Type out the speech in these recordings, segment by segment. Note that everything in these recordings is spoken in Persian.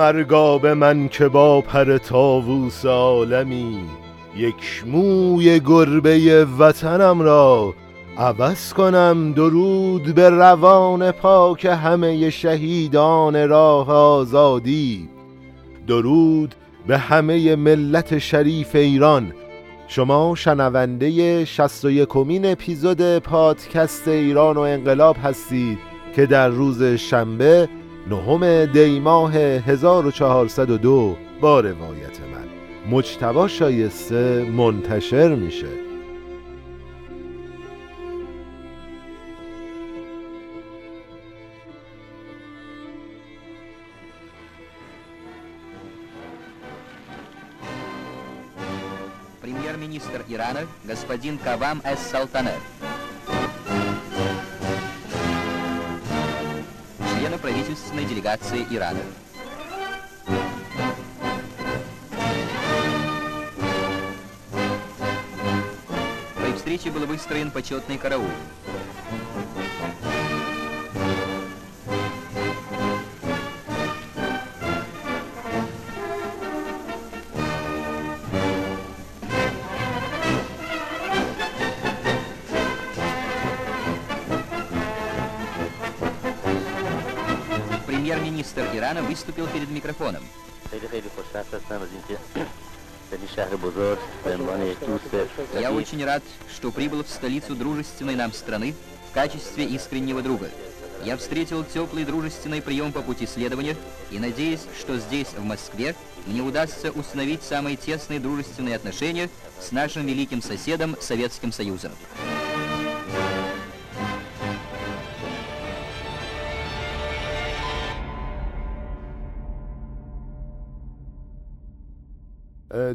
مرگاب من که با پر تاووس عالمی یک موی گربه وطنم را عوض کنم درود به روان پاک همه شهیدان راه آزادی. درود به همه ملت شریف ایران. شما شنونده 61 کمین اپیزود پادکست ایران و انقلاب هستید که در روز شنبه نهم دیماه 1402 با روایت من مجتبا شایسته منتشر میشه премьер-министр Ирана господин Кавам Эс-Салтанет. Члены правительственной делегации Ирана. По их встрече был выстроен почетный караул. Выступил перед микрофоном. Я очень рад, что прибыл в столицу дружественной нам страны в качестве искреннего друга. Я встретил теплый дружественный прием по пути следования и надеюсь, что здесь, в Москве, мне удастся установить самые тесные дружественные отношения с нашим великим соседом Советским Союзом.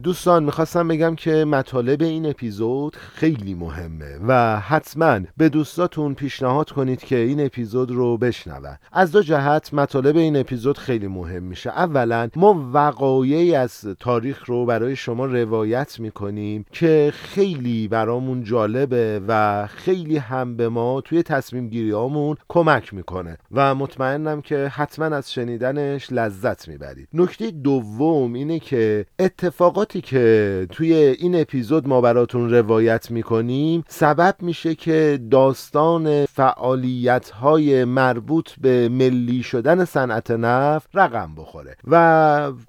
دوستان می‌خواستم بگم که مطالب این اپیزود خیلی مهمه و حتما به دوستاتون پیشنهاد کنید که این اپیزود رو بشنون. از دو جهت مطالب این اپیزود خیلی مهم میشه. اولا ما وقایعی از تاریخ رو برای شما روایت می‌کنیم که خیلی برامون جالبه و خیلی هم به ما توی تصمیم گیریامون کمک می‌کنه و مطمئنم که حتما از شنیدنش لذت می‌برید. نکته دوم اینه که اتفاقات که توی این اپیزود ما براتون روایت می‌کنیم سبب میشه که داستان فعالیت های مربوط به ملی شدن صنعت نفت رقم بخوره. و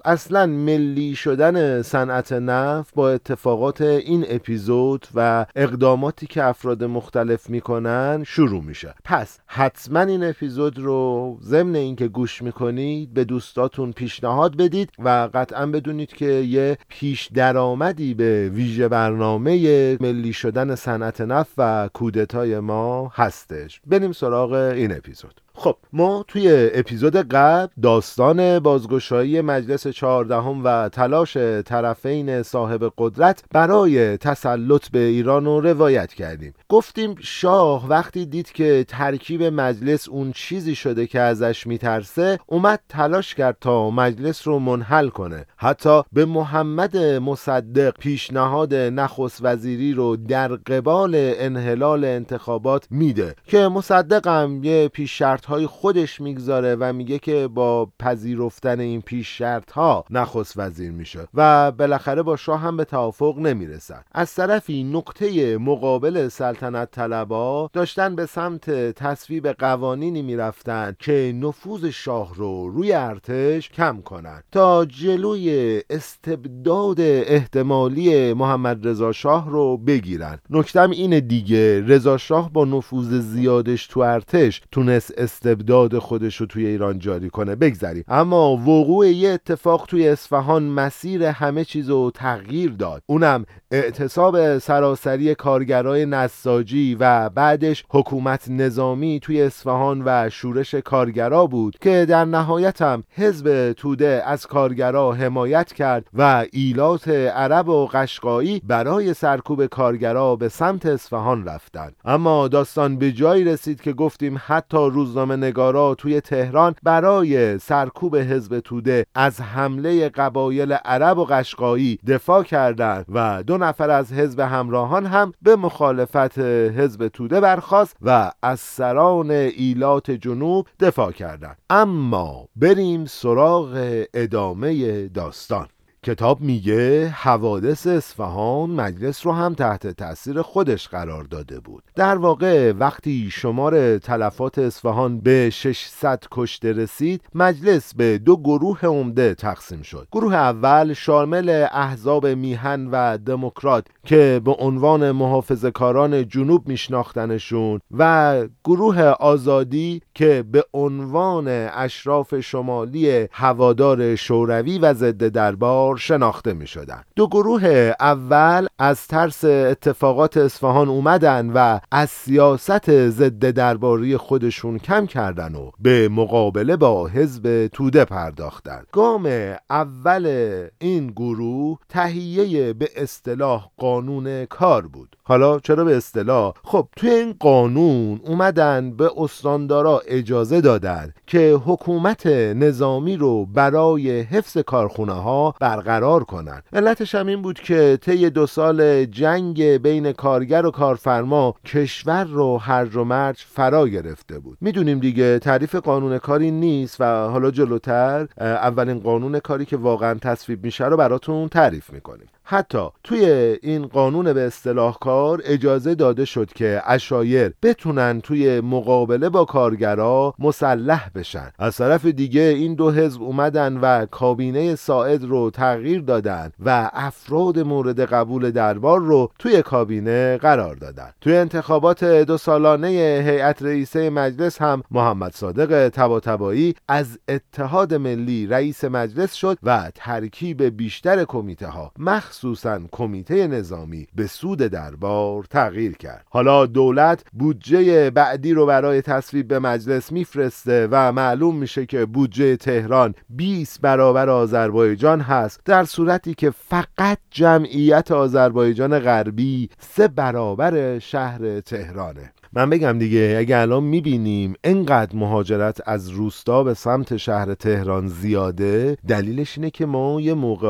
اصلا ملی شدن صنعت نفت با اتفاقات این اپیزود و اقداماتی که افراد مختلف می‌کنن شروع میشه. پس حتما این اپیزود رو ضمن اینکه گوش می‌کنید به دوستاتون پیشنهاد بدید و قطعا بدونید که یه پیش درآمدی به ویژه برنامه ملی شدن صنعت نفت و کودتای ما هستش. بریم سراغ این اپیزود. خب ما توی اپیزود قبل داستان بازگشایی مجلس چهاردهم و تلاش طرفین صاحب قدرت برای تسلط به ایران رو روایت کردیم. گفتیم شاه وقتی دید که ترکیب مجلس اون چیزی شده که ازش میترسه اومد تلاش کرد تا مجلس رو منحل کنه. حتی به محمد مصدق پیشنهاد نخست وزیری رو در قبال انحلال انتخابات میده که مصدقم یه پیش شرط های خودش می‌گذاره و میگه که با پذیرفتن این پیش شرط ها نخست وزیر میشه و بالاخره با شاه هم به توافق نمی‌رسن. از طرفی نقطه مقابل سلطنت طلبا داشتن به سمت تصویب قوانینی می‌رفتن که نفوذ شاه رو روی ارتش کم کنن. تا جلوی استبداد احتمالی محمد رضا شاه رو بگیرن. نکتم اینه دیگه رضا شاه با نفوذ زیادش تو ارتش تونست استبداد خودش رو توی ایران جاری کنه. بگذریم. اما وقوع یه اتفاق توی اصفهان مسیر همه چیز رو تغییر داد. اونم اعتصاب سراسری کارگرای نساجی و بعدش حکومت نظامی توی اصفهان و شورش کارگرا بود که در نهایت هم حزب توده از کارگرا حمایت کرد و ایلات عرب و قشقایی برای سرکوب کارگرا به سمت اصفهان رفتند. اما داستان به جایی رسید که گفتیم حتی روزنامه روزنامه نگارا توی تهران برای سرکوب حزب توده از حمله قبایل عرب و قشقایی دفاع کردند و دو نفر از حزب همراهان هم به مخالفت حزب توده برخواست و از سران ایلات جنوب دفاع کردند. اما بریم سراغ ادامه داستان. کتاب میگه حوادث اصفهان مجلس رو هم تحت تاثیر خودش قرار داده بود. در واقع وقتی شمار تلفات اصفهان به 600 کشته رسید مجلس به دو گروه عمده تقسیم شد. گروه اول شامل احزاب میهن و دموکرات که به عنوان محافظ کاران جنوب میشناختنشون و گروه آزادی که به عنوان اشراف شمالی هوادار شوروی و ضد دربار شناخته می شدن. دو گروه اول از ترس اتفاقات اصفهان اومدن و از سیاست ضد درباری خودشون کم کردن و به مقابله با حزب توده پرداختن. گام اول این گروه تهیه به اصطلاح قانون کار بود. حالا چرا به اصطلاح؟ خب توی این قانون اومدن به استاندارا اجازه دادن که حکومت نظامی رو برای حفظ کارخونه ها برقرار کنن علتش هم این بود که طی دو سال جنگ بین کارگر و کارفرما کشور رو هرج و مرج فرا گرفته بود. می‌دونیم دیگه تعریف قانون کاری نیست و حالا جلوتر اولین قانون کاری که واقعا تصویب میشه رو براتون تعریف می‌کنیم. حتی توی این قانون به اصطلاح کار اجازه داده شد که اشایر بتونن توی مقابله با کارگرا مسلح بشن. از طرف دیگه این دو حزب اومدن و کابینه ساعد رو تغییر دادن و افراد مورد قبول دربار رو توی کابینه قرار دادن. توی انتخابات دو سالانه هیئت رئیسه مجلس هم محمد صادق تباتبایی از اتحاد ملی رئیس مجلس شد و ترکیب بیشتر کمیته ها مخصوصا کمیته نظامی به سود دربار تغییر کرد. حالا دولت بودجه بعدی رو برای تصویب به مجلس میفرسته و معلوم میشه که بودجه تهران 20 برابر آذربایجان هست در صورتی که فقط جمعیت آذربایجان غربی سه برابر شهر تهرانه. من بگم دیگه اگه الان می‌بینیم انقدر مهاجرت از روستا به سمت شهر تهران زیاده دلیلش اینه که ما یه موقع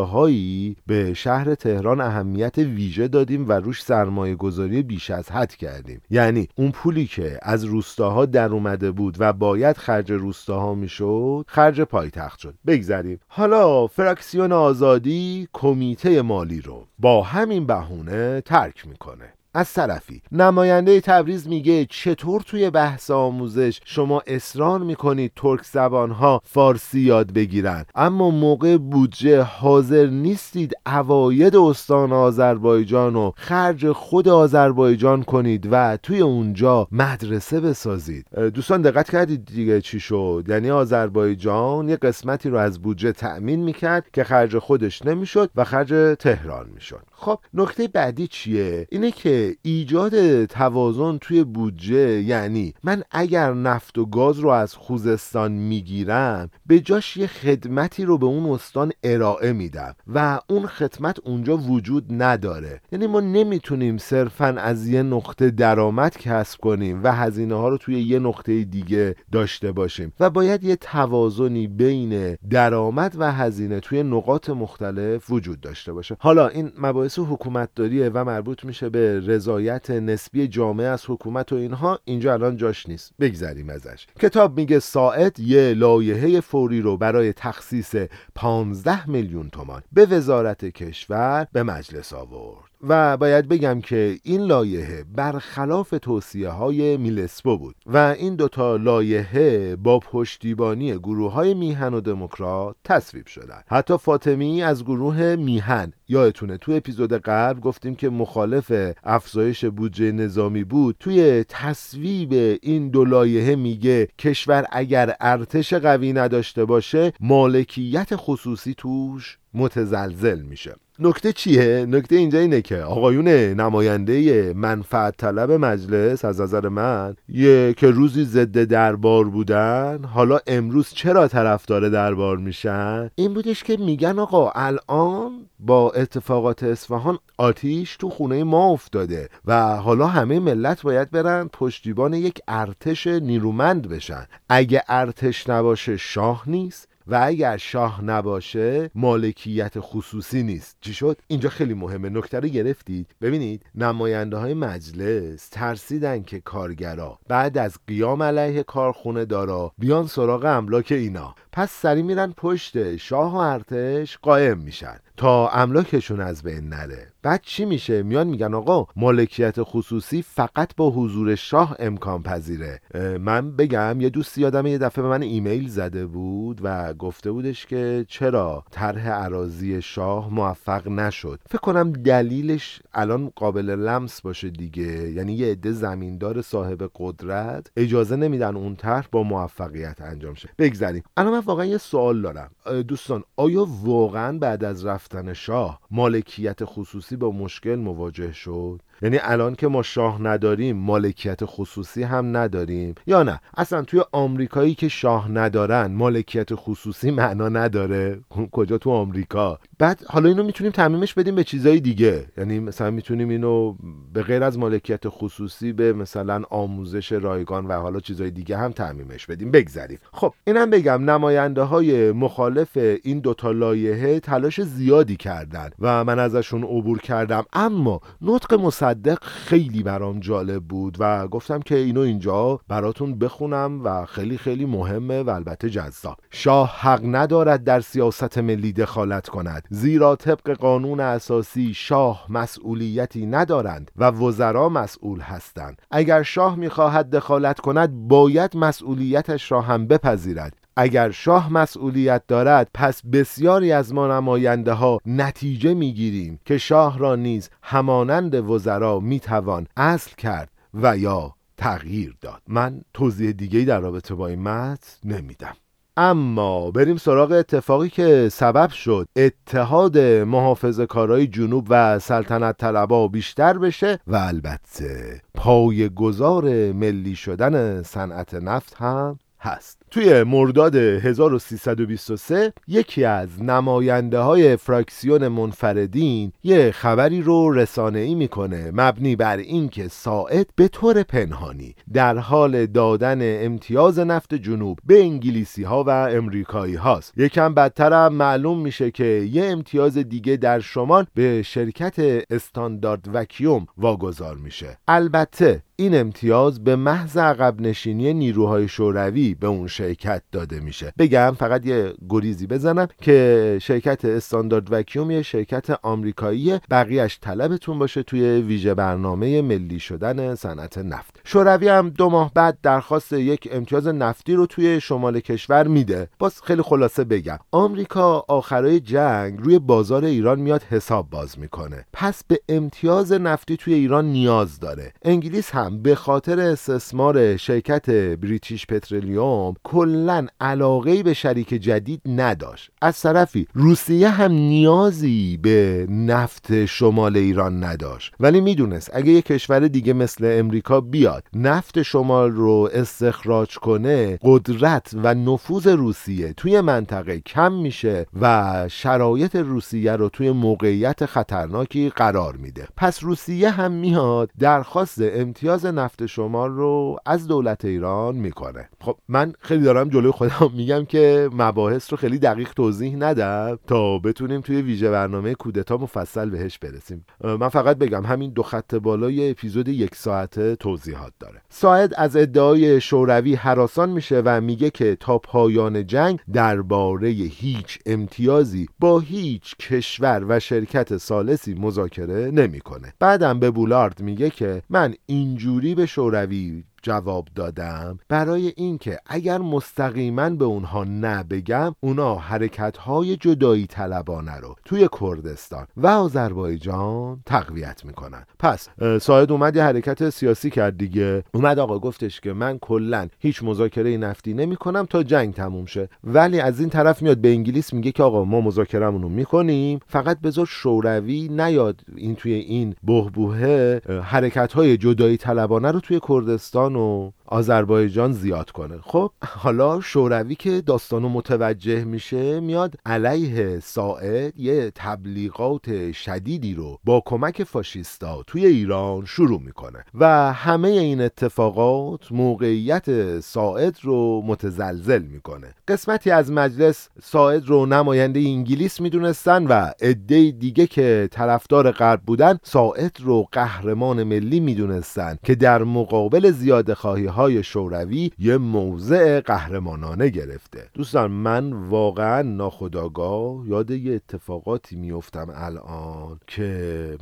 به شهر تهران اهمیت ویژه دادیم و روش سرمایه گذاری بیش از حد کردیم. یعنی اون پولی که از روستاها در اومده بود و باید خرج روستاها می‌شد خرج پایتخت شد. بگذریم. حالا فراکسیون آزادی کمیته مالی رو با همین بهونه ترک می‌کنه. از طرفی. نماینده تبریز میگه چطور توی بحث آموزش شما اصرار می‌کنید ترک زبانها فارسی یاد بگیرن؟ اما موقع بودجه حاضر نیستید اواید استان آذربایجان و خرج خود آذربایجان کنید و توی اونجا مدرسه بسازید. دوستان دقت کردید دیگه چی شد؟ یعنی آذربایجان یه قسمتی رو از بودجه تأمین می‌کرد که خرج خودش نمی‌شد و خرج تهران می‌شد. خب نکته بعدی چیه؟ اینه که ایجاد توازن توی بودجه یعنی من اگر نفت و گاز رو از خوزستان می‌گیرم به جاش یه خدمتی رو به اون استان ارائه میدم و اون خدمت اونجا وجود نداره. یعنی ما نمی‌تونیم صرفا از یه نقطه درآمد کسب کنیم و هزینه ها رو توی یه نقطه دیگه داشته باشیم و باید یه توازنی بین درآمد و هزینه توی نقاط مختلف وجود داشته باشه. حالا این مباحث حکومتداریه و مربوط میشه به رضایت نسبی جامعه از حکومت و اینها. اینجا الان جاش نیست. بگذریم ازش. کتاب میگه ساعت یه لایحه فوری رو برای تخصیص 15 میلیون تومان به وزارت کشور به مجلس آورد. و باید بگم که این لایحه برخلاف توصیه های میلسپو بود. و این دوتا لایحه با پشتیبانی گروه های میهن و دموکرات تصویب شدن. حتی فاطمی از گروه میهن یادتونه تو اپیزود قبل گفتیم که مخالف افزایش بودجه نظامی بود. توی تصویب این دو لایحه میگه کشور اگر ارتش قوی نداشته باشه مالکیت خصوصی توش متزلزل میشه. نکته چیه؟ نکته اینجا اینه که آقایون نماینده منفعت طلب مجلس از نظر من یه که روزی ضد دربار بودن حالا امروز چرا طرفدار دربار میشن؟ این بودش که میگن آقا الان با اتفاقات اصفهان آتیش تو خونه ما افتاده و حالا همه ملت باید برن پشتیبان یک ارتش نیرومند بشن. اگه ارتش نباشه شاه نیست و اگر شاه نباشه مالکیت خصوصی نیست. چی شد؟ اینجا خیلی مهمه. نکته رو گرفتید؟ ببینید نماینده های مجلس ترسیدن که کارگرا بعد از قیام علیه کارخونه دارا بیان سراغ املاک اینا. پس سری میرن پشت شاه و ارتش قائم میشن تا املاکشون از بین نره. بعد چی میشه؟ میان میگن آقا مالکیت خصوصی فقط با حضور شاه امکان پذیره. من بگم یه دوستی یادم یه دفعه به من ایمیل زده بود و گفته بودش که چرا طرح عراضی شاه موفق نشد. فکر کنم دلیلش الان قابل لمس باشه دیگه. یعنی یه عده زمیندار صاحب قدرت اجازه نمیدن اون طرح با موفقیت انجام شه. بگذریم. الان من واقعا یه سوال دارم. دوستان آیا واقعا بعد از رفتن شاه مالکیت خصوصی با مشکل مواجه شد؟ یعنی الان که ما شاه نداریم مالکیت خصوصی هم نداریم. یا نه؟ اصلا توی آمریکایی که شاه ندارن مالکیت خصوصی معنا نداره. کجا تو آمریکا؟ بعد حالا اینو می‌تونیم تعمیمش بدیم به چیزای دیگه. یعنی مثلا می‌تونیم اینو به غیر از مالکیت خصوصی به مثلا آموزش رایگان و حالا چیزای دیگه هم تعمیمش بدیم. بگذریم. خب اینم بگم نماینده های مخالف این دوتا لایحه تلاش زیادی کردن و من ازشون عبور کردم. اما نطق مصدق خیلی برام جالب بود و گفتم که اینو اینجا براتون بخونم و خیلی خیلی مهمه و البته جذاب. شاه حق ندارد در سیاست ملی دخالت کند زیرا طبق قانون اساسی شاه مسئولیتی ندارند و وزرا مسئول هستند. اگر شاه می‌خواهد دخالت کند باید مسئولیتش را هم بپذیرد. اگر شاه مسئولیت دارد پس بسیاری از ما نماینده ها نتیجه می‌گیریم که شاه را نیز همانند وزرا می‌توان اصل کرد و یا تغییر داد. من توضیح دیگه در رابطه با این متن نمیدم. اما بریم سراغ اتفاقی که سبب شد اتحاد محافظ کارای جنوب و سلطنت طلبا بیشتر بشه و البته پای گذار ملی شدن صنعت نفت هم هست. توی مرداد 1323 یکی از نماینده های فراکسیون منفردین یه خبری رو رسانه ای می‌کنه مبنی بر اینکه ساعد به طور پنهانی در حال دادن امتیاز نفت جنوب به انگلیسی ها و امریکایی هاست یکم بدتر هم معلوم میشه که یه امتیاز دیگه در شمال به شرکت استاندارد وکیوم واگذار میشه. البته این امتیاز به محض عقب نشینی نیروهای شوروی به اون شرکت داده میشه. بگم فقط یه گریزی بزنم که شرکت استاندارد وکیوم یه شرکت آمریکایی بقیهش طلبتون باشه توی ویژه برنامه ملی شدن صنعت نفت. شوروی هم دو ماه بعد درخواست یک امتیاز نفتی رو توی شمال کشور میده. باز خیلی خلاصه بگم. آمریکا آخرای جنگ روی بازار ایران میاد حساب باز می‌کنه. پس به امتیاز نفتی توی ایران نیاز داره. انگلیس هم به خاطر استثمار شرکت بریتیش پترولیوم کلا علاقه به شریک جدید نداشت. از طرفی روسیه هم نیازی به نفت شمال ایران نداشت. ولی می‌دونست اگه یه کشور دیگه مثل امریکا بیاد نفت شمال رو استخراج کنه قدرت و نفوذ روسیه توی منطقه کم میشه و شرایط روسیه رو توی موقعیت خطرناکی قرار میده. پس روسیه هم میاد درخواست امتیاز نفت شمال رو از دولت ایران می‌کنه. خب من خیلی دارم جلوی خودم میگم که مباحث رو خیلی دقیق توضیح ندم تا بتونیم توی ویژه برنامه کودتا مفصل بهش برسیم. من فقط بگم همین دو خط بالای اپیزود یک ساعته توضیحات. داره. ساعد از ادعای شوروی حراسان میشه و میگه که تا پایان جنگ درباره هیچ امتیازی با هیچ کشور و شرکت سالسی مذاکره نمی‌کنه. بعدم به بولارد میگه که من اینجوری به شوروی جواب دادم. برای اینکه اگر مستقیما به اونها نبگم اونا حرکت های جدایی طلبانه رو توی کردستان و آذربایجان تقویت می‌کنن. پس ساعد اومد یه حرکت سیاسی کرد دیگه. اومد آقا گفتش که من کلا هیچ مذاکره نفتی نمی‌کنم تا جنگ تموم شه. ولی از این طرف میاد به انگلیس میگه که آقا ما مذاکرمون رو می‌کنیم. فقط بذار شوروی نیاد این توی این بهبوهه حرکت های جدایی طلبانه رو توی کردستان و آذربایجان زیاد کنه. خب حالا شوروی که داستانو متوجه میشه میاد علیه ساعد یه تبلیغات شدیدی رو با کمک فاشیستا توی ایران شروع می‌کنه و همه این اتفاقات موقعیت ساعد رو متزلزل می‌کنه. قسمتی از مجلس ساعد رو نماینده انگلیس می‌دونستن و عده دیگه که طرفدار غرب بودن ساعد رو قهرمان ملی می‌دونستن که در مقابل زیاده خواهی های شوروی یه موضع قهرمانانه گرفته. دوستان من واقعا ناخداگاه یاد یه اتفاقاتی میفتم الان که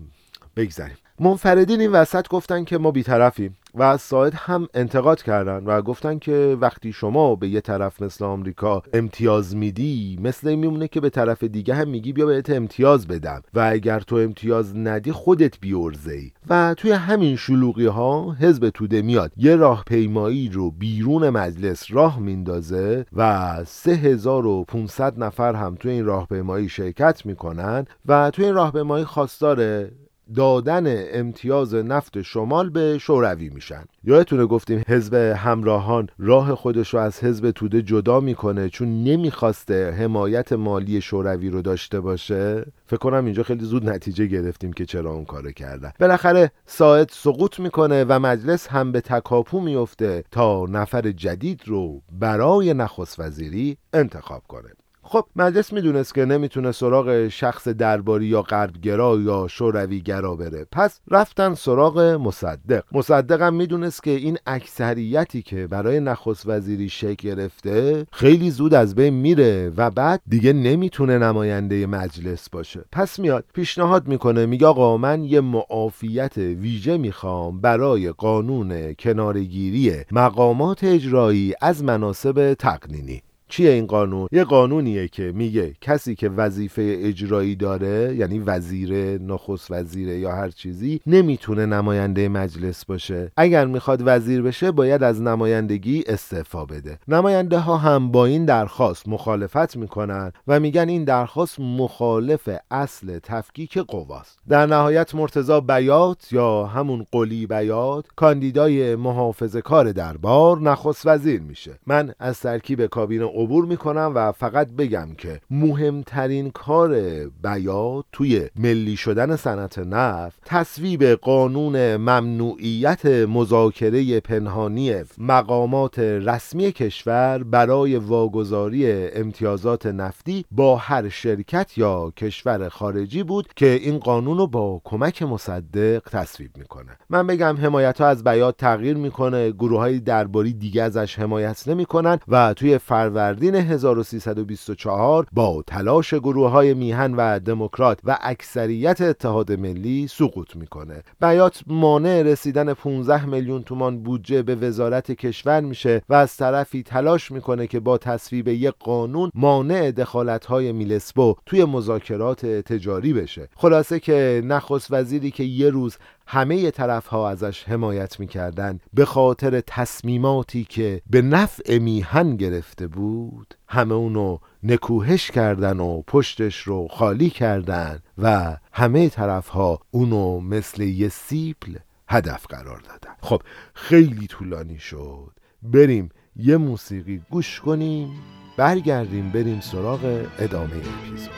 بگذاریم منفردین این وسط گفتن که ما بیطرفیم. و از ساعد هم انتقاد کردن و گفتن که وقتی شما به یه طرف مثل آمریکا امتیاز میدی مثل این میمونه که به طرف دیگه هم میگی بیا بهت امتیاز بدم. و اگر تو امتیاز ندی خودت بیورزه و توی همین شلوغی ها حزب توده میاد. یه راهپیمایی رو بیرون مجلس راه میندازه و 3500 نفر هم توی این راهپیمایی شرکت می‌کنن و توی این راهپیمایی خواستار دادن امتیاز نفت شمال به شوروی میشن. یادتونه گفتیم حزب همراهان راه خودش رو از حزب توده جدا می‌کنه چون نمی‌خواسته حمایت مالی شوروی رو داشته باشه؟ فکر کنم اینجا خیلی زود نتیجه گرفتیم که چرا اون کارو کردن. بالاخره ساعد سقوط می‌کنه و مجلس هم به تکاپو میفته تا نفر جدید رو برای نخست وزیری انتخاب کنه. خب مجلس می‌دونست که نمی‌تونه سراغ شخص درباری یا غربگرا یا شوروی گرا بره. پس رفتن سراغ مصدق. مصدق هم می‌دونست که این اکثریتی که برای نخست وزیری شکل گرفته خیلی زود از بین میره و بعد دیگه نمی‌تونه نماینده مجلس باشه. پس میاد پیشنهاد می‌کنه میگه آقا من یه معافیت ویژه می‌خوام برای قانون کنارگیری مقامات اجرایی از مناسب تقنینی. چیه این قانون؟ یه قانونیه که میگه کسی که وظیفه اجرایی داره یعنی وزیر نخست وزیره یا هر چیزی نمی‌تونه نماینده مجلس باشه. اگر می‌خواد وزیر بشه باید از نمایندگی استعفا بده. نماینده ها هم با این درخواست مخالفت می‌کنن و میگن این درخواست مخالف اصل تفکیک قواست. در نهایت مرتضا بیات یا همون قلی بیات کاندیدای محافظه کار دربار نخست وزیر میشه. من از ترکیب کابینه عبور می‌کنم و فقط بگم که مهمترین کار بیات توی ملی شدن صنعت نفت تصویب قانون ممنوعیت مذاکره پنهانی مقامات رسمی کشور برای واگذاری امتیازات نفتی با هر شرکت یا کشور خارجی بود که این قانون رو با کمک مصدق تصویب می‌کنه. من بگم حمایت ها از بیات تغییر می‌کنه گروه های درباری دیگه ازش حمایت نمی‌کنن و توی فروردین فروردین 1324 با تلاش گروه های میهن و دموکرات و اکثریت اتحاد ملی سقوط می‌کنه. بیات مانع رسیدن 15 میلیون تومان بودجه به وزارت کشور میشه و از طرفی تلاش می‌کنه که با تصویب یک قانون مانع دخالت های میلسبو توی مذاکرات تجاری بشه. خلاصه که نخست وزیری که یه روز همه طرف ها ازش حمایت می‌کردن به خاطر تصمیماتی که به نفع میهن گرفته بود. همه اونو نکوهش کردن و پشتش رو خالی کردن و همه طرف ها اونو مثل یه سیپل هدف قرار دادن. خب خیلی طولانی شد. بریم یه موسیقی گوش کنیم برگردیم بریم سراغ ادامه اپیزود.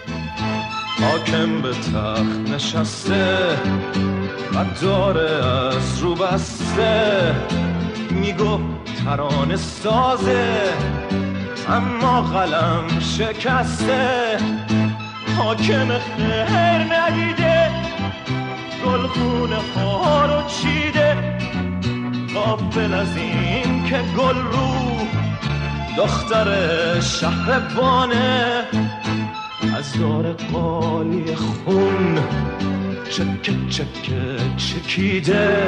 حاکم به تخت نشسته و داره از رو بسته. میگو ترانه سازه. اما قلم شکسته. حاکم خیر ندیده. گل ها رو چیده. قابل از این که گل رو دختر شهر بانه از دار قالی خون چکه چکه چکیده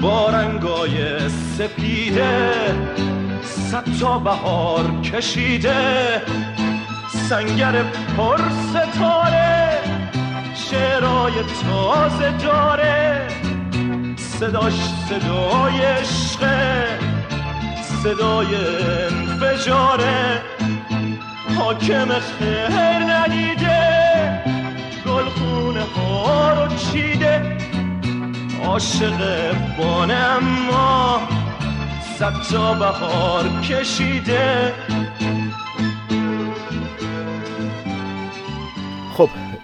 با رنگای سپیده صد تا بهار کشیده. سنگر پر ستاره شعرهای تازه داره صداش صدای عشقه صدای انفجاره. حاکم خیر ندیده. گلخونه ها رو چیده. عاشق بانه اما صد تا بهار کشیده.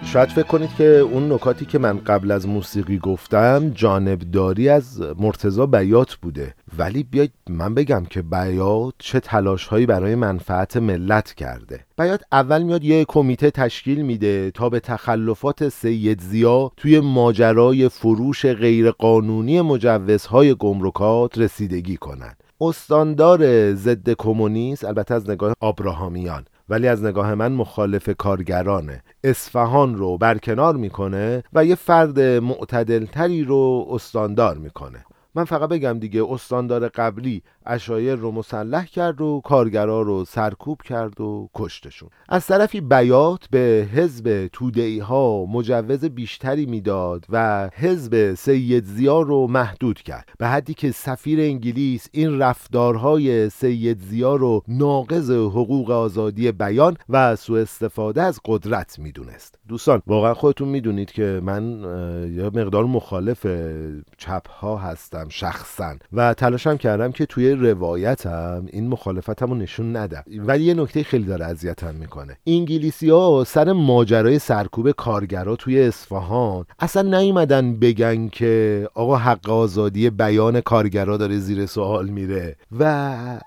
شاید فکر کنید که اون نکاتی که من قبل از موسیقی گفتم جانبداری از مرتزا بیات بوده. ولی بیاید من بگم که بیات چه تلاش هایی برای منفعت ملت کرده. بیات اول میاد یه کمیته تشکیل میده تا به تخلفات سید زیا توی ماجرای فروش غیرقانونی مجوزهای گمرکات رسیدگی کنند. استاندار ضد کمونیست البته از نگاه آبراهامیان ولی از نگاه من مخالف کارگرانه. اصفهان رو برکنار می‌کنه و یه فرد معتدلتری رو استاندار می‌کنه. من فقط بگم دیگه استاندار قبلی اشایر رو مسلح کرد و کارگرا رو سرکوب کرد و کشتشون. از طرفی بیات به حزب تودعی ها مجوز بیشتری می‌داد و حزب سید زیا رو محدود کرد. به حدی که سفیر انگلیس این رفتارهای سید زیا رو ناقض حقوق آزادی بیان و سوء استفاده از قدرت می‌دونست. دوستان واقعا خودتون می‌دونید که من یه مقدار مخالف چپ ها هستم. شخصا و تلاشم کردم که توی روایتم این مخالفتم نشون ندم ولی یه نکته خیلی داره اذیتم می‌کنه. انگلیسی ها سر ماجرای سرکوب کارگرا توی اصفهان اصلا نیومدن بگن که آقا حق آزادی بیان کارگرا داره زیر سوال میره و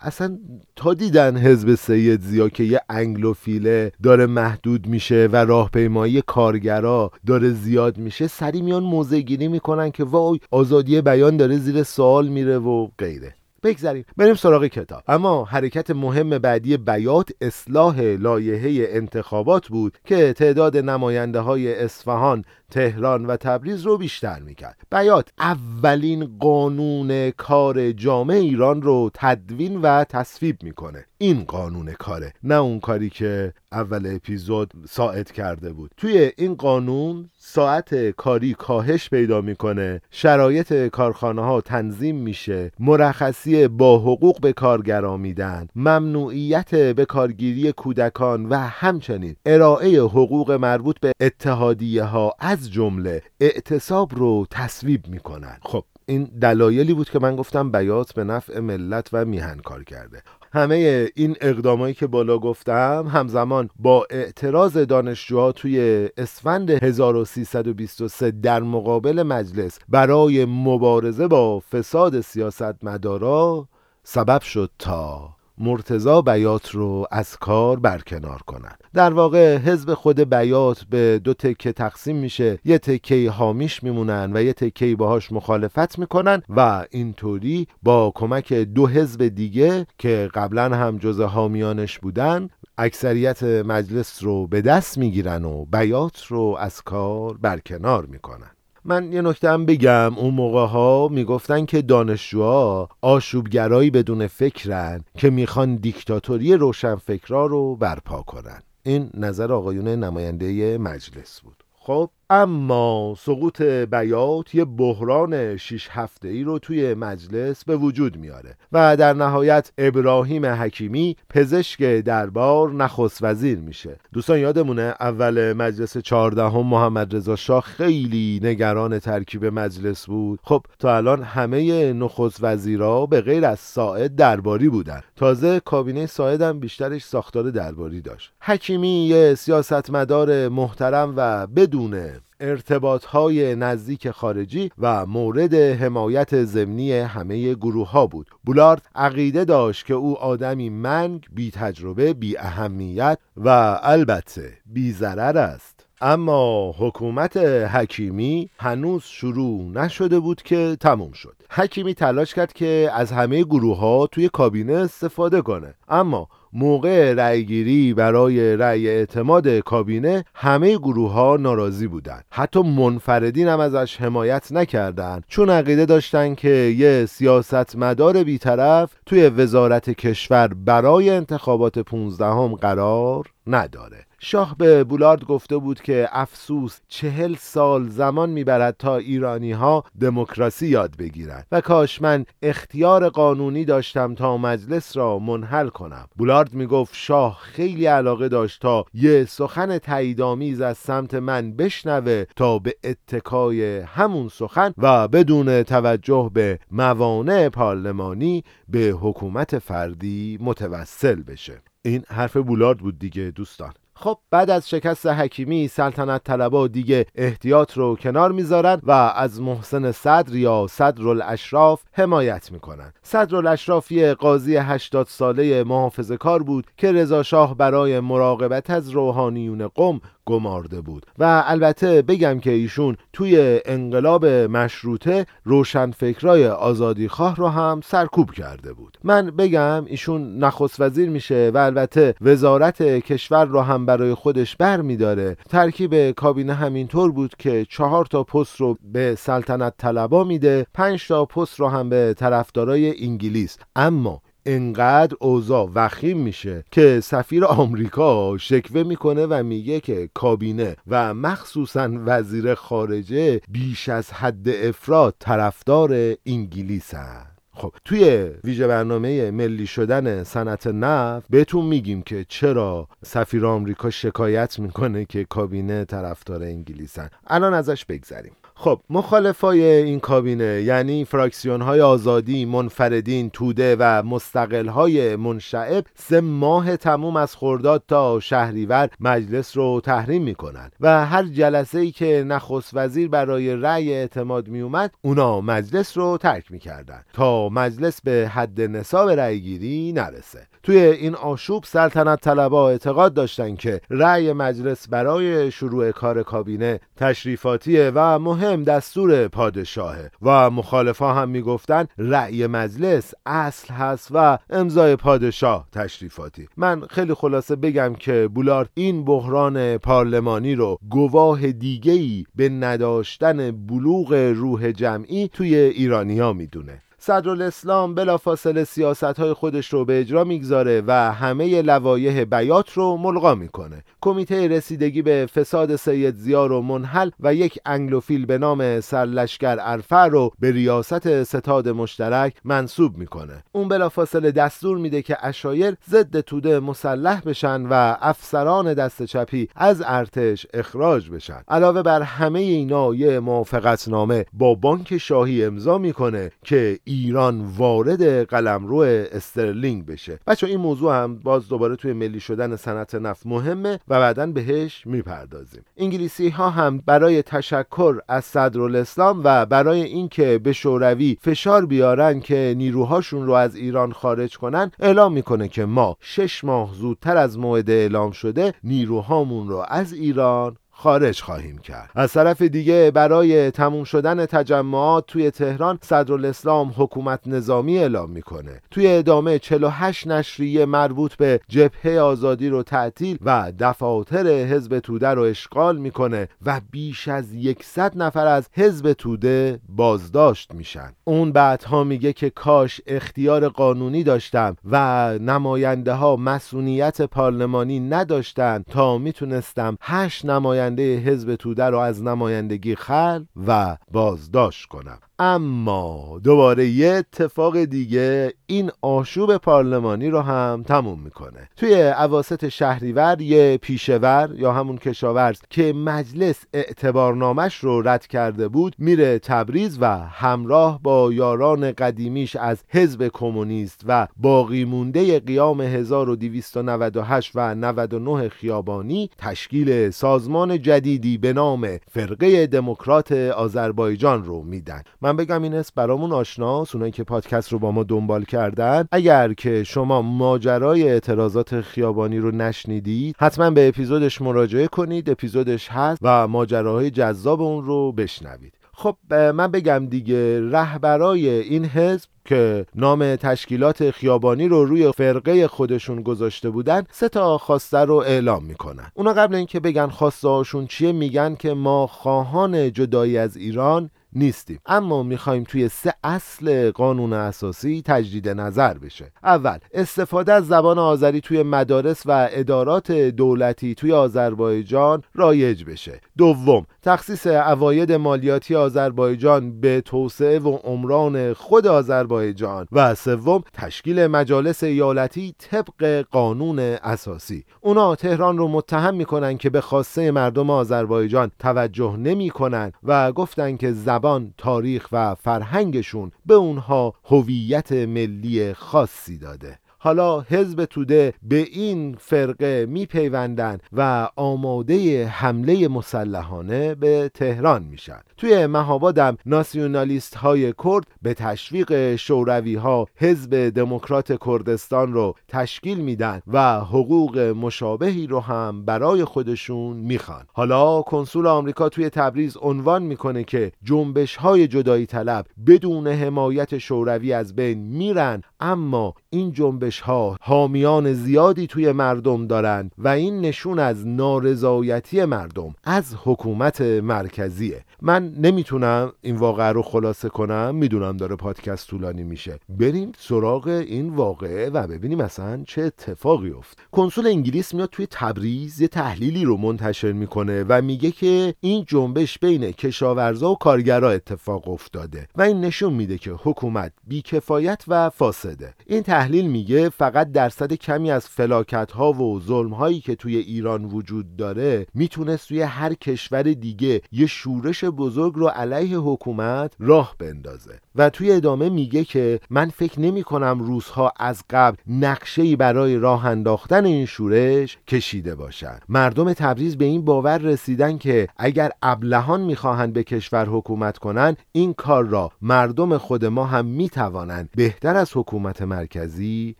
اصلا تا دیدن حزب سید زیا که یه انگلوفیله داره محدود میشه و راهپیمایی کارگرا داره زیاد میشه سری میان موزه گیری می‌کنن که وای آزادی بیان داره زیر سوال میره و غیره. بگذاریم بریم سراغ کتاب. اما حرکت مهم بعدی بیات اصلاح لایحه انتخابات بود که تعداد نماینده های اصفهان تهران و تبریز رو بیشتر می‌کرد. بیات اولین قانون کار جامعه ایران رو تدوین و تصویب می‌کنه. این قانون کاره نه اون کاری که اول اپیزود ساعت کرده بود. توی این قانون ساعت کاری کاهش پیدا می‌کنه. شرایط کارخانه ها تنظیم میشه. مرخصی با حقوق به کارگرا میدن. ممنوعیت به کارگیری کودکان و همچنین ارائه حقوق مربوط به اتحادیه ها جمله اعتصاب رو تصویب می‌کنن. خب. این دلایلی بود که من گفتم بیات به نفع ملت و میهن کار کرده. همه این اقدامایی که بالا گفتم همزمان با اعتراض دانشجوها توی اسفند 1323 در مقابل مجلس برای مبارزه با فساد سیاستمدارا سبب شد تا مرتزا بیات رو از کار برکنار کنن در واقع حزب خود بیات به دو تکه تقسیم میشه. یه تکه حامیش میمونن و یه تکه باهاش مخالفت می‌کنن و اینطوری با کمک دو حزب دیگه که قبلا هم جز حامیانش بودن اکثریت مجلس رو به دست می‌گیرن و بیات رو از کار برکنار می‌کنن. من یه نکته هم بگم. اون موقع ها می‌گفتن که دانشجوها آشوبگرایی بدون فکرن که می‌خوان دیکتاتوری روشنفکرا رو برپا کنن. این نظر آقایون نماینده مجلس بود. خب اما سقوط بیات یه بحران شیش هفته ای رو توی مجلس به وجود میاره و در نهایت ابراهیم حکیمی پزشک دربار نخست وزیر میشه. دوستان یادمونه اول مجلس چهاردهم محمد رضا شاه خیلی نگران ترکیب مجلس بود. خب تا الان همه نخست وزیرا به غیر از ساعد درباری بودن. تازه کابینه ساعد هم بیشترش ساختار درباری داشت. حکیمی یه سیاستمدار محترم و بدون ارتباط های نزدیک خارجی و مورد حمایت ضمنی همه گروه ها بود. بولارد عقیده داشت که او آدمی منگ بی تجربه بی اهمیت و البته بی ضرر است. اما حکومت حکیمی هنوز شروع نشده بود که تموم شد. حکیمی تلاش کرد که از همه گروه ها توی کابینه استفاده کنه. اما موقع رأیگیری برای رأی اعتماد کابینه همه گروه ها ناراضی بودند. حتی منفردین هم ازش حمایت نکردند. چون عقیده داشتن که یه سیاستمدار بیطرف توی وزارت کشور برای انتخابات 15 هم قرار نداره. شاه به بولارد گفته بود که افسوس چهل سال زمان می‌برد تا ایرانی ها دموکراسی یاد بگیرند. و کاش من اختیار قانونی داشتم تا مجلس را منحل کنم. بولارد می‌گفت شاه خیلی علاقه داشت تا یه سخن تاییدآمیز از سمت من بشنوه تا به اتکای همون سخن و بدون توجه به موانع پارلمانی به حکومت فردی متوسل بشه. این حرف بولارد بود دیگه دوستان. خب بعد از شکست حکیمی سلطنت طلبا دیگه احتیاط رو کنار می‌ذارن و از محسن صدر یا صدر الاشراف حمایت می‌کنن. صدر الاشراف یه قاضی 80 ساله محافظه کار بود که رضا شاه برای مراقبت از روحانیون قم گمارده بود. و البته بگم که ایشون توی انقلاب مشروطه روشنفکرای آزادیخواه رو هم سرکوب کرده بود. من بگم ایشون نخست وزیر میشه و البته وزارت کشور رو هم برای خودش بر میداره. ترکیب کابینه همینطور بود که چهار تا پست رو به سلطنت طلبا میده پنج تا پست رو هم به طرفدارای انگلیس. اما انقدر اوضاع وخیم میشه که سفیر آمریکا شکوه می‌کنه و میگه که کابینه و مخصوصا وزیر خارجه بیش از حد افراد طرفدار انگلیس هست. خب توی ویژه برنامه ملی شدن صنعت نفت بهتون میگیم که چرا سفیر آمریکا شکایت می‌کنه که کابینه طرفدار انگلیسن الان ازش بگذریم. خب مخالفای این کابینه یعنی فراکسیون های آزادی منفردین توده و مستقل های منشعب سه ماه تموم از خرداد تا شهریور مجلس رو تحریم می‌کنن و هر جلسه ای که نخست وزیر برای رأی اعتماد میومد اونا مجلس رو ترک می‌کردن تا مجلس به حد نصاب رأی گیری نرسه. توی این آشوب سلطنت طلبا اعتقاد داشتن که رأی مجلس برای شروع کار کابینه تشریفاتیه و مهم دستور پادشاهه و مخالفا هم می‌گفتن رأی مجلس اصل هست و امضای پادشاه تشریفاتی. من خیلی خلاصه بگم که بولارد این بحران پارلمانی رو گواه دیگهی به نداشتن بلوغ روح جمعی توی ایرانیا می‌دونه. صدرالاسلام بلافاصله سیاست های خودش رو به اجرا می‌گذاره و همه لوایح بیات رو ملغا می‌کنه. کمیته رسیدگی به فساد سید زیا رو منحل و یک انگلوفیل به نام سرلشکر ارفع رو به ریاست ستاد مشترک منصوب می‌کنه. اون بلافاصله دستور میده که اشایر ضد توده مسلح بشن و افسران دست چپی از ارتش اخراج بشن. علاوه بر همه اینا یه موافقتنامه با بانک شاهی امضا می‌کنه که ایران وارد قلمرو استرلینگ بشه. بچه این موضوع هم باز دوباره توی ملی شدن صنعت نفت مهمه و بعدا بهش می‌پردازیم. انگلیسی ها هم برای تشکر از صدرالاسلام و برای اینکه به شوروی فشار بیارن که نیروهاشون رو از ایران خارج کنن اعلام می‌کنه که ما شش ماه زودتر از موعد اعلام شده نیروهامون رو از ایران خارج خواهیم کرد. از طرف دیگه برای تموم شدن تجمعات توی تهران صدرالاسلام حکومت نظامی اعلام می‌کنه. توی ادامه 48 نشریه مربوط به جبهه آزادی رو تعطیل و دفاتر حزب توده رو اشغال می‌کنه و بیش از 100 نفر از حزب توده بازداشت میشن. اون بعدها میگه که کاش اختیار قانونی داشتم و نماینده ها مسئولیت پارلمانی نداشتن تا می‌تونستم هشت نماینده نماینده حزب توده رو از نمایندگی خل و بازداشت کنم. اما دوباره یه اتفاق دیگه این آشوب پارلمانی رو هم تموم می‌کنه. توی عواست شهریور یه پیشور یا همون کشاورز که مجلس اعتبارنامش رو رد کرده بود میره تبریز و همراه با یاران قدیمیش از حزب کمونیست و باقی مونده قیام 1298 و 99 خیابانی تشکیل سازمان جدیدی به نام فرقه دموکرات آذربایجان رو میدن. من بگم این اسم برامون آشناست اونایی که پادکست رو با ما دنبال کردن. اگر که شما ماجرای اعتراضات خیابانی رو نشنیدید حتما به اپیزودش مراجعه کنید. اپیزودش هست و ماجراهای جذاب اون رو بشنوید. خب من بگم دیگه رهبرای این حزب که نام تشکیلات خیابانی رو روی فرقه خودشون گذاشته بودن سه تا خواسته رو اعلام می‌کنن. اونا قبل اینکه بگن خواسته هاشون چیه میگن که ما خواهان جدایی از ایران نیستیم. اما می‌خوایم توی سه اصل قانون اساسی تجدید نظر بشه. اول استفاده از زبان آذری توی مدارس و ادارات دولتی توی آذربایجان رایج بشه. دوم تخصیص اواید مالیاتی آذربایجان به توسعه و عمران خود آذربایجان. و سوم تشکیل مجالس ایالتی طبق قانون اساسی. اونا تهران رو متهم می‌کنن که به خواسته مردم آذربایجان توجه نمی‌کنن و گفتن که زبان، تاریخ و فرهنگشون به اونها هویت ملی خاصی داده. حالا حزب توده به این فرقه میپیوندن و آماده حمله مسلحانه به تهران میشن. توی مهابادم ناسیونالیست های کرد به تشویق شوروی ها حزب دموکرات کردستان رو تشکیل میدن و حقوق مشابهی رو هم برای خودشون می‌خوان. حالا کنسول آمریکا توی تبریز عنوان می‌کنه که جنبش های جدایی طلب بدون حمایت شوروی از بین میرن اما این جنبش ها حامیان زیادی توی مردم دارند و این نشون از نارضایتی مردم از حکومت مرکزیه. من نمی‌تونم این واقعه رو خلاصه کنم می‌دونم داره پادکست طولانی میشه. بریم سراغ این واقعه و ببینیم اصلا چه اتفاقی افت. کنسول انگلیس میاد توی تبریز یه تحلیلی رو منتشر می‌کنه و میگه که این جنبش بین کشاورزا و کارگرا اتفاق افتاده و این نشون میده که حکومت بیکفایت و فاسده. این تحلیل میگه فقط درصد کمی از فلاکت ها و ظلم هایی که توی ایران وجود داره می‌تونست توی هر کشور دیگه یه شورش بزرگ رو علیه حکومت راه بندازه. و توی ادامه میگه که من فکر نمی کنم روزها از قبل نقشه برای راه انداختن این شورش کشیده باشند مردم تبریز به این باور رسیدن که اگر ابلهان می‌خواهند به کشور حکومت کنند این کار را مردم خود ما هم می‌توانند. بهتر از حکومت مرکزی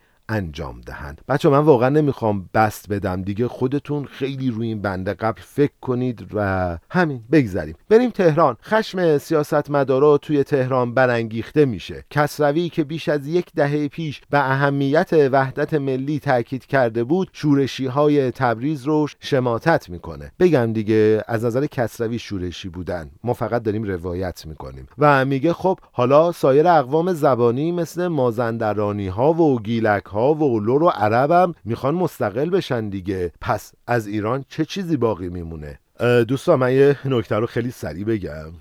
انجام دهند. بچه من واقعا نمی‌خوام بست بدم دیگه. خودتون خیلی روی این بنده قبل فکر کنید و همین بگذریم. بریم تهران. خشم سیاستمدارا توی تهران برانگیخته میشه. کسروی که بیش از یک دهه پیش به اهمیت وحدت ملی تاکید کرده بود شورشی های تبریز رو شماتت می‌کنه. بگم دیگه از نظر کسروی شورشی بودن. ما فقط داریم روایت می‌کنیم. و میگه خب حالا سایر اقوام زبانی مثل مازندرانی ها و گیلک و لور و عرب هم می‌خوان مستقل بشن دیگه. پس از ایران چه چیزی باقی میمونه؟ دوستان من یه نکته رو خیلی سریع بگم.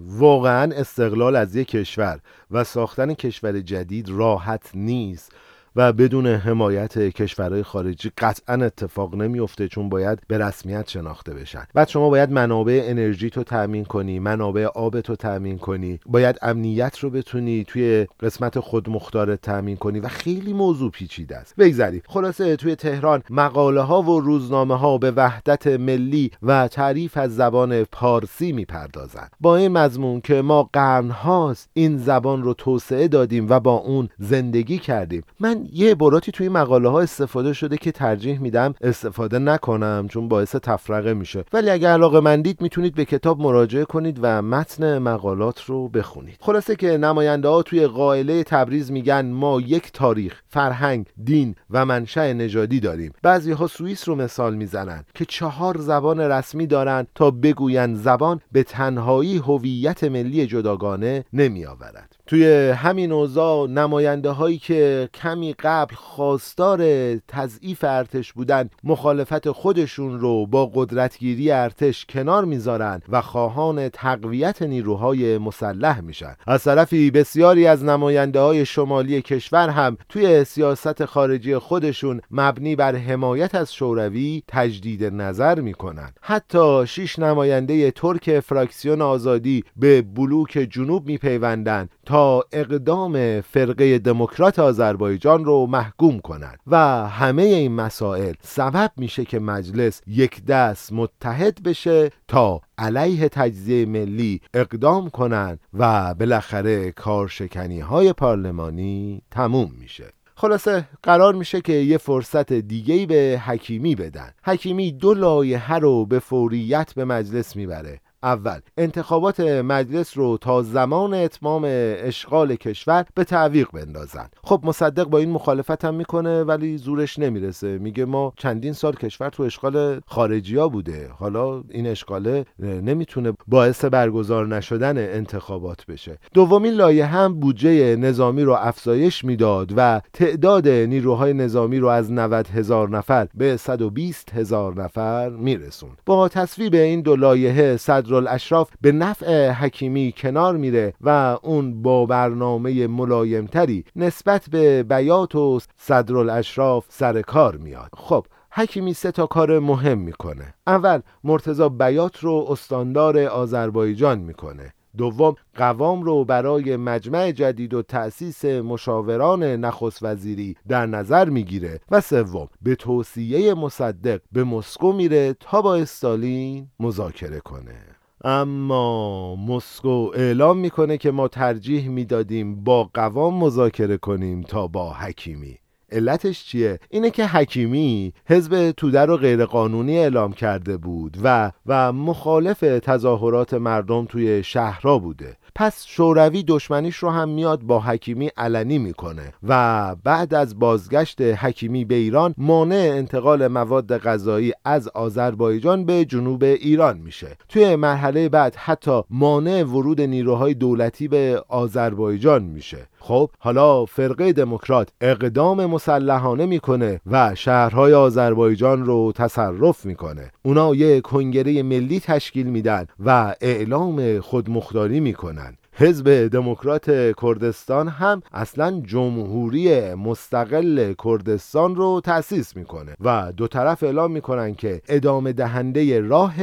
واقعا استقلال از یک کشور و ساختن کشور جدید راحت نیست. و بدون حمایت کشورهای خارجی قطعا اتفاق نمیفته چون باید به رسمیت شناخته بشن. بعد شما باید منابع انرژی تو تامین کنی منابع آب تو تامین کنی. باید امنیت رو بتونی توی قسمت خودمختار تامین کنی و خیلی موضوع پیچیده است. بگذری. خلاصه توی تهران مقاله ها و روزنامه ها به وحدت ملی و تعریف از زبان پارسی می‌پردازند. با این مضمون که ما قرن هاست این زبان رو توسعه دادیم و با اون زندگی کردیم. من یه عباراتی توی مقاله ها استفاده شده که ترجیح میدم استفاده نکنم چون باعث تفرقه میشه. ولی اگر علاقه مندید می‌تونید به کتاب مراجعه کنید و متن مقالات رو بخونید. خلاصه که نماینده ها توی قائله تبریز میگن ما یک تاریخ فرهنگ دین و منشأ نژادی داریم. بعضی ها سوئیس رو مثال می‌زنن که چهار زبان رسمی دارن تا بگویند زبان به تنهایی هویت ملی جداگانه نمیآورد. توی همین اوضاع نماینده هایی که کمی قبل خواستار تضعیف ارتش بودن مخالفت خودشون رو با قدرتگیری ارتش کنار می‌ذارن و خواهان تقویت نیروهای مسلح میشن. از طرفی بسیاری از نماینده های شمالی کشور هم توی سیاست خارجی خودشون مبنی بر حمایت از شوروی تجدید نظر می‌کنن. حتی شش نماینده ترک فراکسیون آزادی به بلوک جنوب میپیوندن تا اقدام فرقه دموکرات آذربایجان رو محکوم کنند و همه این مسائل سبب میشه که مجلس یک دست متحد بشه تا علیه تجزیه ملی اقدام کنند و بالاخره کارشکنی های پارلمانی تموم میشه. خلاصه قرار میشه که یه فرصت دیگه به حکیمی بدن. حکیمی دو لایحه رو به فوریت به مجلس می‌بره. اول. انتخابات مجلس رو تا زمان اتمام اشغال کشور به تعویق بندازن. خب مصدق با این مخالفت هم می‌کنه ولی زورش نمی‌رسه. میگه ما چندین سال کشور تو اشغال خارجی ها بوده. حالا این اشغاله نمی‌تونه باعث برگزار نشدن انتخابات بشه. دومین لایه هم بودجه نظامی رو افزایش می‌داد و تعداد نیروهای نظامی رو از 90 هزار نفر به 120 هزار نفر میرسون با تصویب این دو لایحه صدرالاشراف به نفع حکیمی کنار میره و اون با برنامه ملایمتری نسبت به بیات و صدرالاشراف سر کار میاد. خب حکیمی سه تا کار مهم می‌کنه. اول مرتزا بیات رو استاندار آذربایجان می‌کنه. دوم قوام رو برای مجمع جدید و تأسیس مشاوران نخست وزیری در نظر می‌گیره. و سوم به توصیه مصدق به مسکو میره تا با استالین مذاکره کنه. اما مسکو اعلام می‌کنه که ما ترجیح می‌دادیم با قوام مذاکره کنیم تا با حکیمی. علتش چیه؟ اینه که حکیمی حزب توده رو غیرقانونی اعلام کرده بود و و مخالف تظاهرات مردم توی شهرها بوده. پس شوروی دشمنیش رو هم میاد با حکیمی علنی می‌کنه و بعد از بازگشت حکیمی به ایران مانع انتقال مواد غذایی از آذربایجان به جنوب ایران میشه. توی مرحله بعد حتی مانع ورود نیروهای دولتی به آذربایجان میشه. خب حالا فرقه دموکرات اقدام مسلحانه می‌کنه و شهرهای آذربایجان رو تصرف می‌کنه. اونا یک کنگره ملی تشکیل میدن و اعلام خودمختاری می‌کنن. حزب دموکرات کردستان هم اصلا جمهوری مستقل کردستان رو تأسیس می‌کنه و دو طرف اعلام می‌کنن که ادامه دهنده راه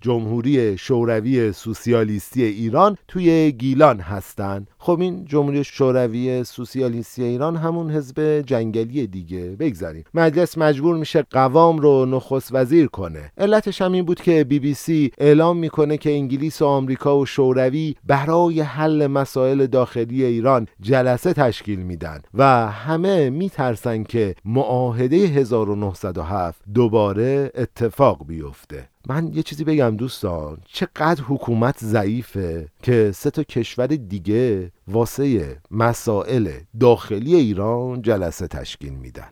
جمهوری شوروی سوسیالیستی ایران توی گیلان هستند خب این جمهوری شوروی سوسیالیستی ایران همون حزب جنگلی دیگه. بگذاریم. مجلس مجبور میشه قوام رو نخست وزیر کنه. علتش هم این بود که بی بی سی اعلام می‌کنه که انگلیس و آمریکا و شوروی برای حل مسائل داخلی ایران جلسه تشکیل میدن و همه میترسن که معاهده 1907 دوباره اتفاق بیفته. من یه چیزی بگم دوستان چقدر حکومت ضعیفه که سه تا کشور دیگه واسه مسائل داخلی ایران جلسه تشکیل میدن.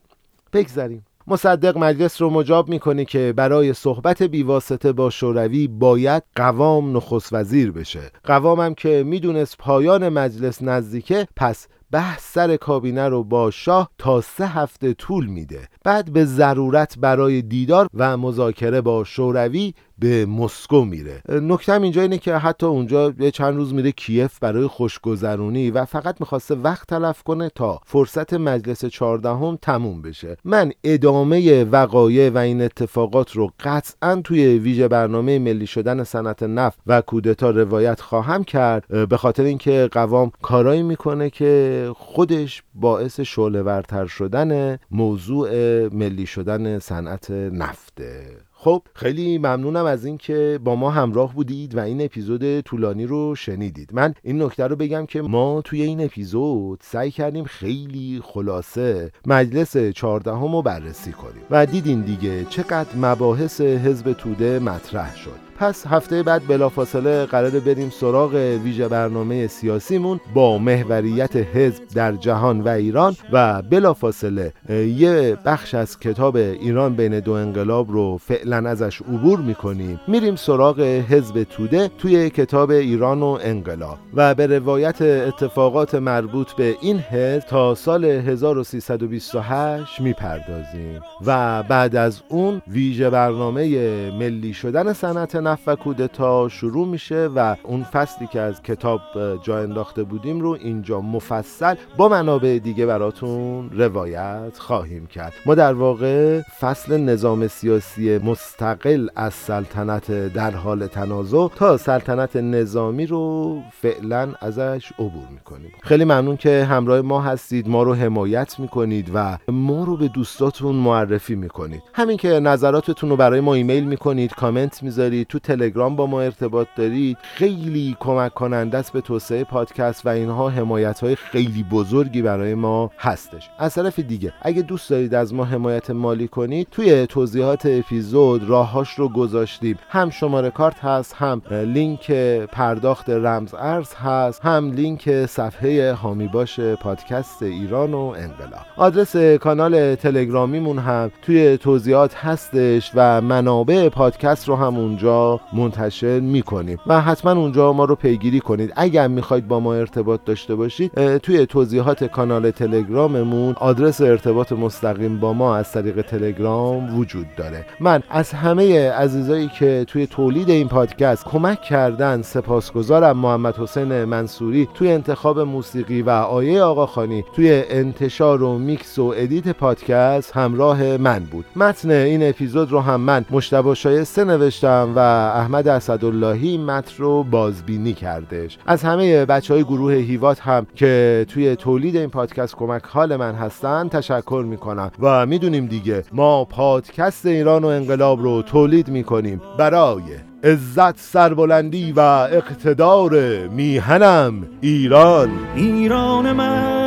بگذریم. مصدق مجلس رو مجاب می‌کنه که برای صحبت بیواسطه با شوروی باید قوام نخست وزیر بشه. قوامم که می‌دونست پایان مجلس نزدیکه پس بحث سر کابینه رو با شاه تا سه هفته طول میده. بعد به ضرورت برای دیدار و مذاکره با شوروی به مسکو میره. نکتم اینجا اینه که حتی اونجا یه چند روز میره کیف برای خوشگذرونی و فقط می‌خواسته وقت تلف کنه تا فرصت مجلس چهاردهم تموم بشه. من ادامه وقایع و این اتفاقات رو قطعا توی ویژه برنامه ملی شدن صنعت نفت و کودتا روایت خواهم کرد به خاطر اینکه قوام کارایی می‌کنه که خودش باعث شعله شدن موضوع ملی شدن صنعت نفته. خب خیلی ممنونم از اینکه با ما همراه بودید و این اپیزود طولانی رو شنیدید. من این نکته رو بگم که ما توی این اپیزود سعی کردیم خیلی خلاصه مجلس چهاردهم رو بررسی کنیم و دیدین دیگه چقدر مباحث حزب توده مطرح شد. پس هفته بعد بلافاصله قرار بریم سراغ ویژه برنامه سیاسیمون با محوریت حزب در جهان و ایران و بلافاصله یه بخش از کتاب ایران بین دو انقلاب رو فعلا ازش عبور می‌کنیم. میریم سراغ حزب توده توی کتاب ایران و انقلاب و به روایت اتفاقات مربوط به این حزب تا سال 1328 می‌پردازیم و بعد از اون ویژه برنامه ملی شدن صنعت نفت و کودتا شروع میشه و اون فصلی که از کتاب جا انداخته بودیم رو اینجا مفصل با منابع دیگه براتون روایت خواهیم کرد. ما در واقع فصل نظام سیاسی مستقل از سلطنت در حال تنازع تا سلطنت نظامی رو فعلا ازش عبور می‌کنیم. خیلی ممنون که همراه ما هستید ما رو حمایت می‌کنید و ما رو به دوستاتون معرفی می‌کنید. همین که نظراتتون رو برای ما ایمیل می‌کنید کامنت می‌ذارید تو تلگرام با ما ارتباط دارید. خیلی کمک کننده است به توسعه پادکست و اینها حمایت های خیلی بزرگی برای ما هستش. از طرف دیگه اگه دوست دارید از ما حمایت مالی کنید توی توضیحات اپیزود راههاش رو گذاشتیم. هم شماره کارت هست هم لینک پرداخت رمز ارز هست هم لینک صفحه هامی باش پادکست ایران و انقلاب آدرس کانال تلگرامیمون هم توی توضیحات هستش و منابع پادکست رو هم اونجا منتشر می‌کنیم. و حتما اونجا ما رو پیگیری کنید. اگر می‌خواید با ما ارتباط داشته باشید توی توضیحات کانال تلگراممون آدرس ارتباط مستقیم با ما از طریق تلگرام وجود داره. من از همه عزیزایی که توی تولید این پادکست کمک کردن سپاسگزارم محمد حسین منصوری توی انتخاب موسیقی و آیه آقاخانی توی انتشار و میکس و edit پادکست همراه من بود. متن این اپیزود رو هم من مجتبی شایسته نوشتم و احمد اسداللهی متن رو بازبینی کردش. از همه بچه های گروه هیوات هم که توی تولید این پادکست کمک حال من هستن تشکر می‌کنم. و می‌دونیم دیگه ما پادکست ایران و انقلاب رو تولید می‌کنیم برای عزت سربلندی و اقتدار میهنم ایران. ایران من.